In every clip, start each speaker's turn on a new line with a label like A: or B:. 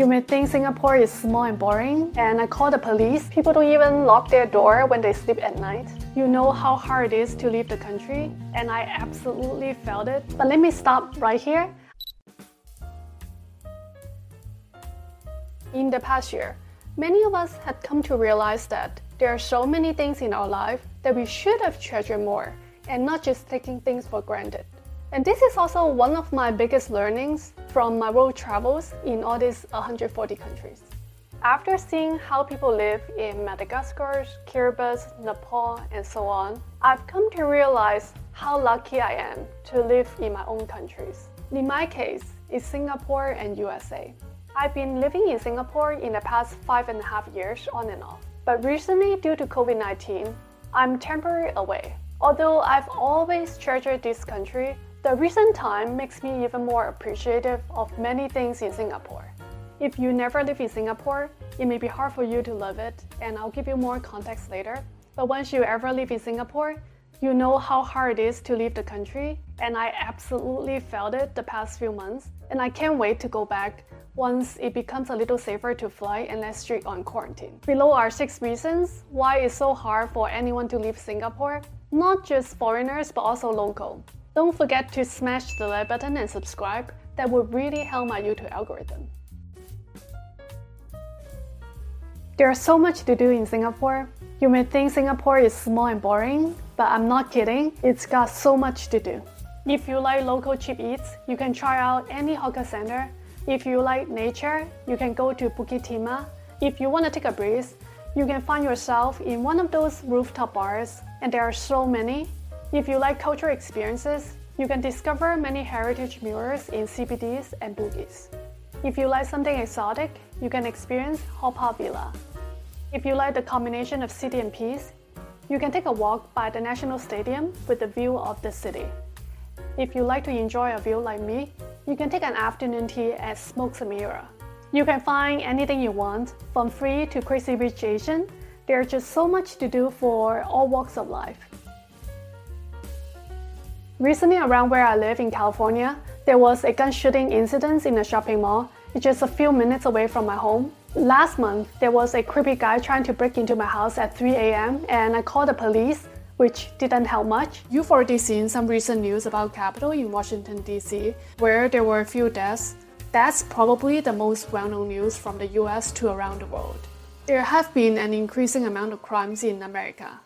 A: You may think Singapore is small and boring, and I call the police. People don't even lock their door when they sleep at night. You know how hard it is to leave the country, and I absolutely felt it. But let me stop right here. In the past year, many of us had come to realize that there are so many things in our life that we should have treasured more and not just taking things for granted. And this is also one of my biggest learnings from my world travels in all these 140 countries. After seeing how people live in Madagascar, Kiribati, Nepal, and so on, I've come to realize how lucky I am to live in my own countries. In my case, it's Singapore and USA. I've been living in Singapore in the past five and a half years on and off. But recently, due to COVID 19, I'm temporarily away. Although I've always treasured this country, the recent time makes me even more appreciative of many things in Singapore. If you never live in Singapore, it may be hard for you to love it, and I'll give you more context later. But once you ever live in Singapore, you know how hard it is to leave the country, and I absolutely felt it the past few months, and I can't wait to go back once it becomes a little safer to fly and less strict on quarantine. Below are six reasons why it's so hard for anyone to leave Singapore, not just foreigners but also local. Don't forget to smash the like button and subscribe. That would really help my YouTube algorithm. There is so much to do in Singapore. You may think Singapore is small and boring, but I'm not kidding. It's got so much to do. If you like local cheap eats, you can try out any hawker center. If you like nature, you can go to Bukit Timah. If you want to take a breeze, you can find yourself in one of those rooftop bars, and there are so many. If you like cultural experiences, you can discover many heritage murals in CBDs and Bugis. If you like something exotic, you can experience Haw Par Villa. If you like the combination of city and peace, you can take a walk by the National Stadium with the view of the city. If you like to enjoy a view like me, you can take an afternoon tea at Smoke & Mirrors. You can find anything you want, from free to crazy rich Asian. There's just so much to do for all walks of life. Recently, around where I live in California, there was a gun shooting incident in a shopping mall, just a few minutes away from my home. Last month, there was a creepy guy trying to break into my house at 3 a.m., and I called the police, which didn't help much. You've already seen some recent news about Capitol in Washington, D.C., where there were a few deaths. That's probably the most well known news from the US to around the world. There have been an increasing amount of crimes in America.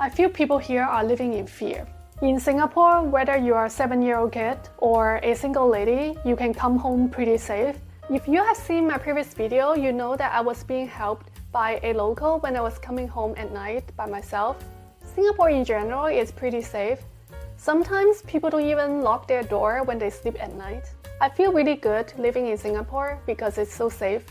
A: I feel people here are living in fear. In Singapore, whether you are a seven year old kid or a single lady, you can come home pretty safe. If you have seen my previous video, you know that I was being helped by a local when I was coming home at night by myself. Singapore in general is pretty safe. Sometimes people don't even lock their door when they sleep at night. I feel really good living in Singapore because it's so safe.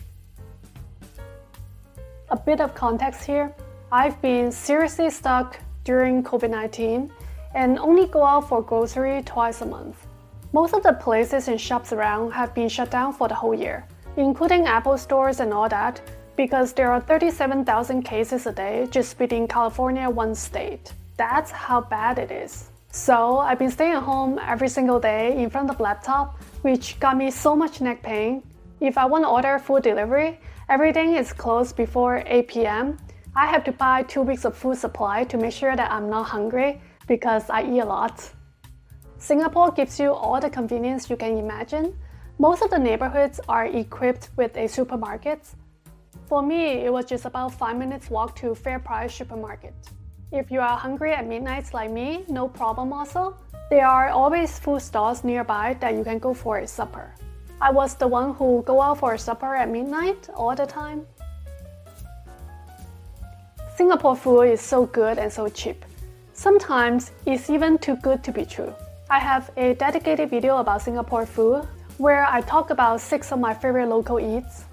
A: A bit of context here. I've been seriously stuck during COVID 19 and only go out for grocery twice a month. Most of the places and shops around have been shut down for the whole year, including Apple stores and all that, because there are 37,000 cases a day just within California, one state. That's how bad it is. So I've been staying at home every single day in front of laptop, which got me so much neck pain. If I want to order food delivery, everything is closed before 8 p.m. I have to buy two weeks of food supply to make sure that I'm not hungry because I eat a lot. Singapore gives you all the convenience you can imagine. Most of the neighborhoods are equipped with a supermarket. For me, it was just about 5 minutes walk to FairPrice supermarket. If you are hungry at midnight like me, no problem also. There are always food stalls nearby that you can go for a supper. I was the one who go out for a supper at midnight all the time. Singapore food is so good and so cheap. Sometimes it's even too good to be true. I have a dedicated video about Singapore food where I talk about six of my favorite local eats.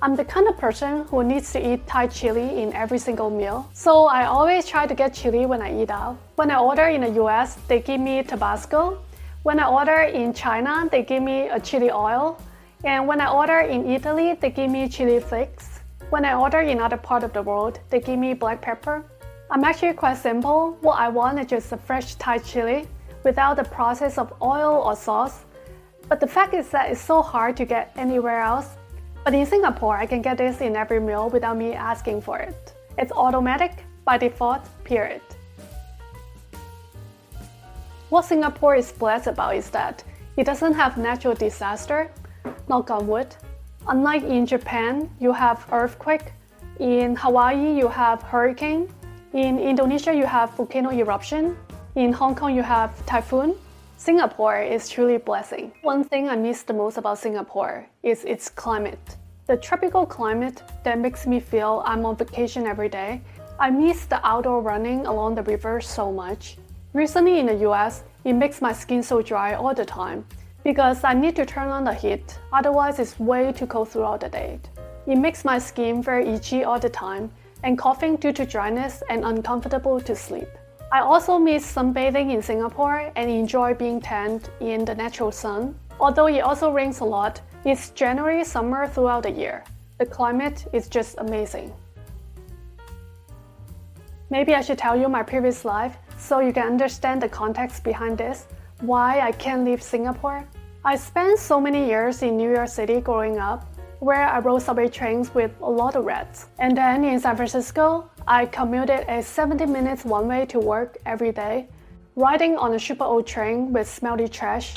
A: I'm the kind of person who needs to eat Thai chili in every single meal, so I always try to get chili when I eat out. When I order in the US, they give me Tabasco. When I order in China, they give me a chili oil. And when I order in Italy, they give me chili flakes. When I order in other part of the world, they give me black pepper. I'm actually quite simple. What I want is just a fresh Thai chili without the process of oil or sauce. But the fact is that it's so hard to get anywhere else. But in Singapore, I can get this in every meal without me asking for it. It's automatic by default, period. What Singapore is blessed about is that it doesn't have natural disaster, knock on wood. Unlike in Japan, you have earthquake. In Hawaii, you have hurricane. In Indonesia, you have volcano eruption. In Hong Kong, you have typhoon. Singapore is truly blessing. One thing I miss the most about Singapore is its climate. The tropical climate that makes me feel I'm on vacation every day. I miss the outdoor running along the river so much. Recently in the US, it makes my skin so dry all the time because I need to turn on the heat, otherwise it's way too cold throughout the day. It makes my skin very itchy all the time and coughing due to dryness and uncomfortable to sleep. I also miss sunbathing in Singapore and enjoy being tanned in the natural sun. Although it also rains a lot, it's generally summer throughout the year. The climate is just amazing. Maybe I should tell you my previous life so you can understand the context behind this, why I can't leave Singapore. I spent so many years in New York City growing up, where I rode subway trains with a lot of rats. And then in San Francisco, I commuted a 70 minutes one way to work every day, riding on a super old train with smelly trash.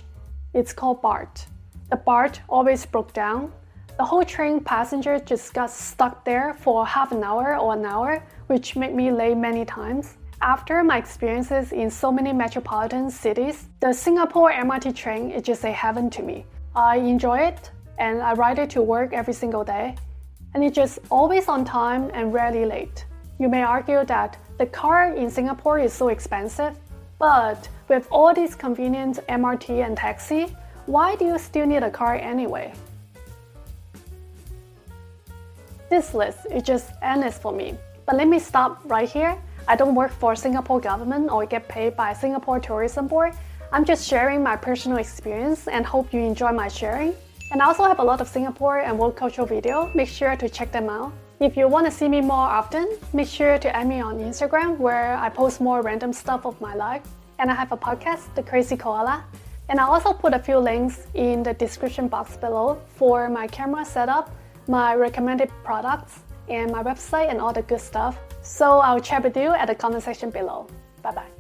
A: It's called BART. The BART always broke down. The whole train passenger just got stuck there for half an hour or an hour, which made me late many times. After my experiences in so many metropolitan cities, the Singapore MRT train is just a heaven to me. I enjoy it and I ride it to work every single day, and it's just always on time and rarely late. You may argue that the car in Singapore is so expensive, but with all these convenient MRT and taxi, why do you still need a car anyway? This list is just endless for me, but let me stop right here I don't work for Singapore government or get paid by Singapore Tourism Board. I'm just sharing my personal experience and hope you enjoy my sharing. And I also have a lot of Singapore and world cultural video. Make sure to check them out. If you want to see me more often, make sure to add me on Instagram where I post more random stuff of my life. And I have a podcast, The Krazy Koala. And I also put a few links in the description box below for my camera setup, my recommended products, and my website and all the good stuff. So I'll chat with you at the comment section below. Bye bye.